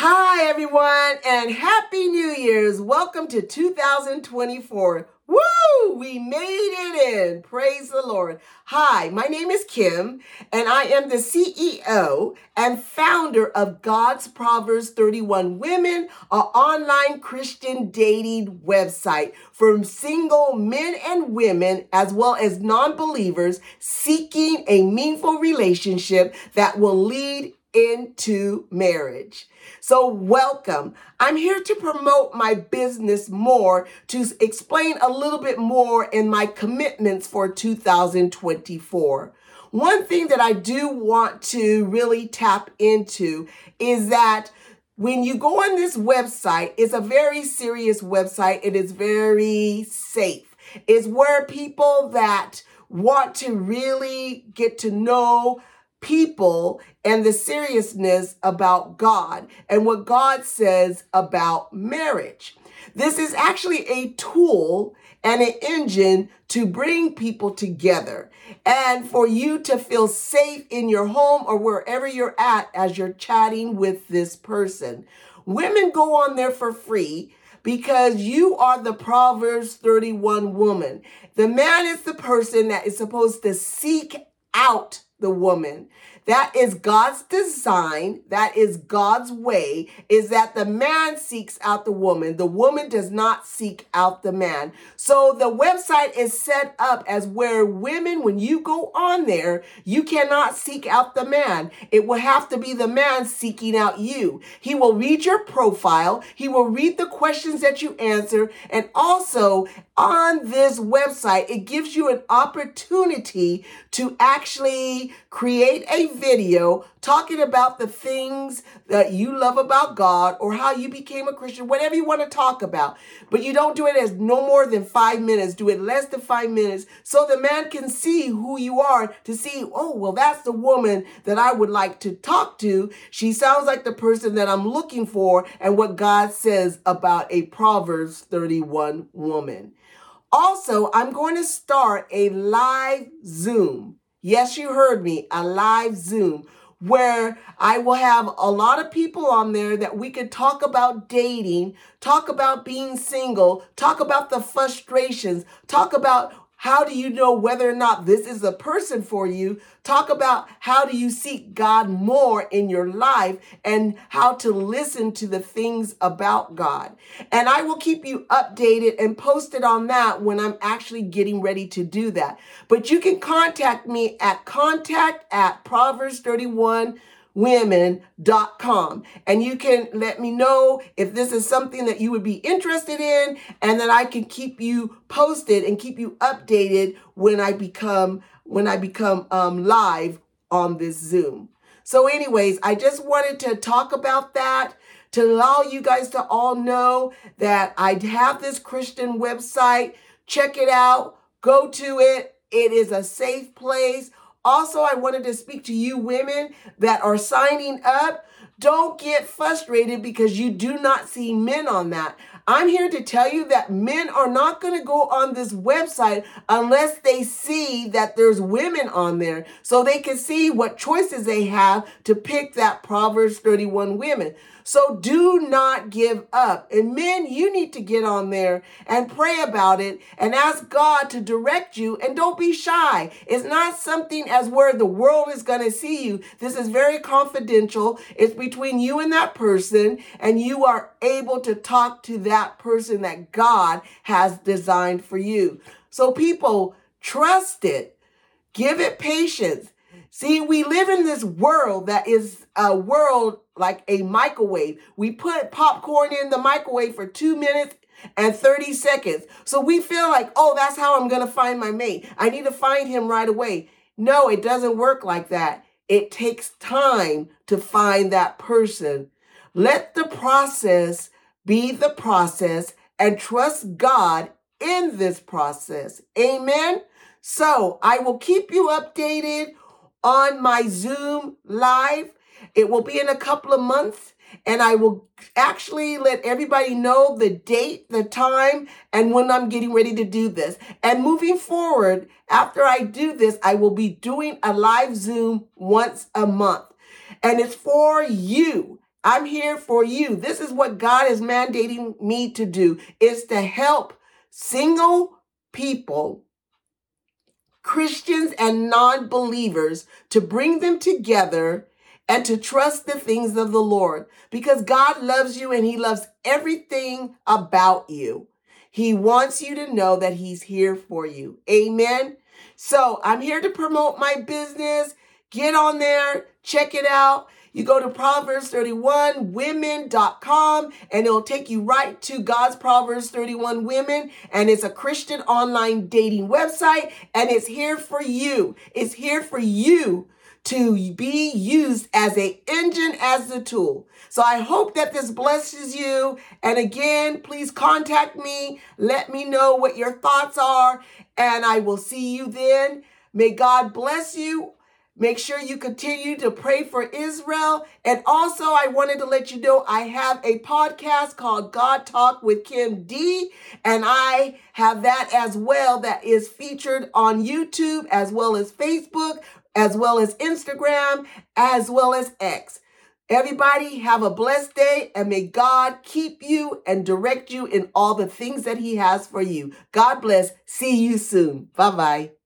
Hi, everyone, and Happy New Year's. Welcome to 2024. Woo! We made it in. Praise the Lord. Hi, my name is Kim, and I am the CEO and founder of God's Proverbs 31 Women, an online Christian dating website for single men and women, as well as non believers seeking a meaningful relationship that will lead into marriage. So, welcome. I'm here to promote my business more, to explain a little bit more in my commitments for 2024. One thing that I do want to really tap into is that when you go on this website, it's a very serious website. It is very safe. It's where people that want to really get to know people and the seriousness about God and what God says about marriage. This is actually a tool and an engine to bring people together and for you to feel safe in your home or wherever you're at as you're chatting with this person. Women go on there for free because you are the Proverbs 31 woman. The man is the person that is supposed to seek out the woman. That is God's design. That is God's way is that the man seeks out the woman. The woman does not seek out the man. So the website is set up as where women, when you go on there, you cannot seek out the man. It will have to be the man seeking out you. He will read your profile. He will read the questions that you answer. And also on this website, it gives you an opportunity to actually create a video talking about the things that you love about God or how you became a Christian, whatever you want to talk about. But you don't do it as no more than five minutes. Do it less than five minutes so the man can see who you are to see, oh, well, that's the woman that I would like to talk to. She sounds like the person that I'm looking for and what God says about a Proverbs 31 woman. Also, I'm going to start a live Zoom Yes, you heard me, a live Zoom where I will have a lot of people on there that we could talk about dating, talk about being single, talk about the frustrations, talk about how do you know whether or not this is a person for you? Talk about how do you seek God more in your life and how to listen to the things about God. And I will keep you updated and posted on that when I'm actually getting ready to do that. But you can contact me at contact at Proverbs 31 women.com. And you can let me know if this is something that you would be interested in, and that I can keep you posted and keep you updated when I become when I become um, live on this Zoom. So, anyways, I just wanted to talk about that to allow you guys to all know that I have this Christian website. Check it out. Go to it. It is a safe place. Also, I wanted to speak to you women that are signing up. Don't get frustrated because you do not see men on that. I'm here to tell you that men are not going to go on this website unless they see that there's women on there so they can see what choices they have to pick that Proverbs 31 women. So do not give up. And men, you need to get on there and pray about it and ask God to direct you and don't be shy. It's not something as where the world is going to see you. This is very confidential. It's between you and that person and you are able to talk to that person that God has designed for you. So people, trust it. Give it patience. See, we live in this world that is a world like a microwave. We put popcorn in the microwave for two minutes and 30 seconds. So we feel like, oh, that's how I'm going to find my mate. I need to find him right away. No, it doesn't work like that. It takes time to find that person. Let the process be the process and trust God in this process. Amen. So I will keep you updated on my Zoom live. It will be in a couple of months, and I will actually let everybody know the date, the time, and when I'm getting ready to do this. And moving forward, after I do this, I will be doing a live Zoom once a month. And it's for you I'm here for you. This is what God is mandating me to do is to help single people, Christians and non-believers to bring them together and to trust the things of the Lord because God loves you and he loves everything about you. He wants you to know that he's here for you. Amen. So I'm here to promote my business. Get on there, check it out. You go to Proverbs 31 women.com and it'll take you right to God's Proverbs 31 Women. And it's a Christian online dating website and it's here for you. It's here for you to be used as a engine as the tool. So I hope that this blesses you. And again, please contact me. Let me know what your thoughts are and I will see you then. May God bless you. Make sure you continue to pray for Israel. And also, I wanted to let you know I have a podcast called God Talk with Kim D. And I have that as well that is featured on YouTube as well as Facebook as well as Instagram, as well as X. Everybody have a blessed day and may God keep you and direct you in all the things that he has for you. God bless. See you soon. Bye bye.